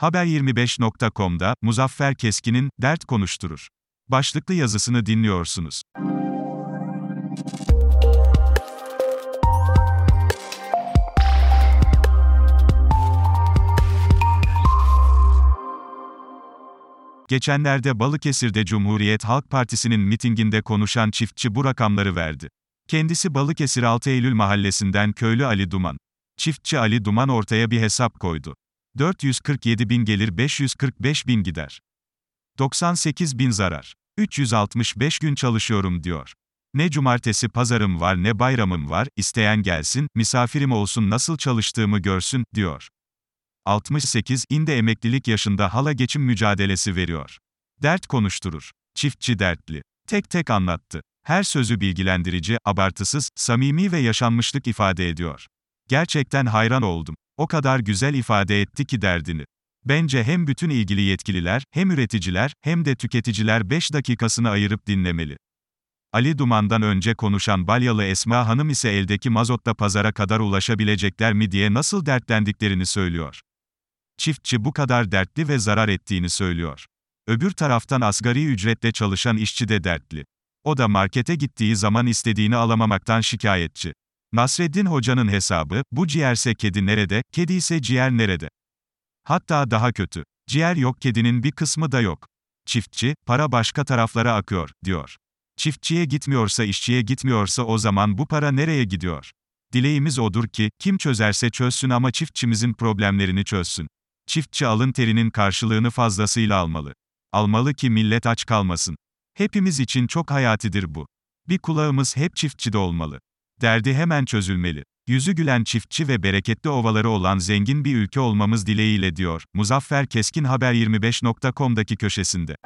Haber25.com'da Muzaffer Keskin'in dert konuşturur. Başlıklı yazısını dinliyorsunuz. Geçenlerde Balıkesir'de Cumhuriyet Halk Partisi'nin mitinginde konuşan çiftçi bu rakamları verdi. Kendisi Balıkesir 6 Eylül mahallesinden köylü Ali Duman. Çiftçi Ali Duman ortaya bir hesap koydu. 447 bin gelir 545 bin gider. 98 bin zarar. 365 gün çalışıyorum diyor. Ne cumartesi pazarım var ne bayramım var, isteyen gelsin, misafirim olsun nasıl çalıştığımı görsün, diyor. 68 inde emeklilik yaşında hala geçim mücadelesi veriyor. Dert konuşturur. Çiftçi dertli. Tek tek anlattı. Her sözü bilgilendirici, abartısız, samimi ve yaşanmışlık ifade ediyor. Gerçekten hayran oldum. O kadar güzel ifade etti ki derdini. Bence hem bütün ilgili yetkililer, hem üreticiler, hem de tüketiciler 5 dakikasını ayırıp dinlemeli. Ali Duman'dan önce konuşan Balyalı Esma Hanım ise eldeki mazotla pazara kadar ulaşabilecekler mi diye nasıl dertlendiklerini söylüyor. Çiftçi bu kadar dertli ve zarar ettiğini söylüyor. Öbür taraftan asgari ücretle çalışan işçi de dertli. O da markete gittiği zaman istediğini alamamaktan şikayetçi. Nasreddin Hoca'nın hesabı, bu ciğerse kedi nerede, kedi ise ciğer nerede? Hatta daha kötü. Ciğer yok kedinin bir kısmı da yok. Çiftçi, para başka taraflara akıyor, diyor. Çiftçiye gitmiyorsa işçiye gitmiyorsa o zaman bu para nereye gidiyor? Dileğimiz odur ki, kim çözerse çözsün ama çiftçimizin problemlerini çözsün. Çiftçi alın terinin karşılığını fazlasıyla almalı. Almalı ki millet aç kalmasın. Hepimiz için çok hayatidir bu. Bir kulağımız hep çiftçide olmalı. Derdi hemen çözülmeli. Yüzü gülen çiftçi ve bereketli ovaları olan zengin bir ülke olmamız dileğiyle diyor. Muzaffer Keskin Haber 25.com'daki köşesinde.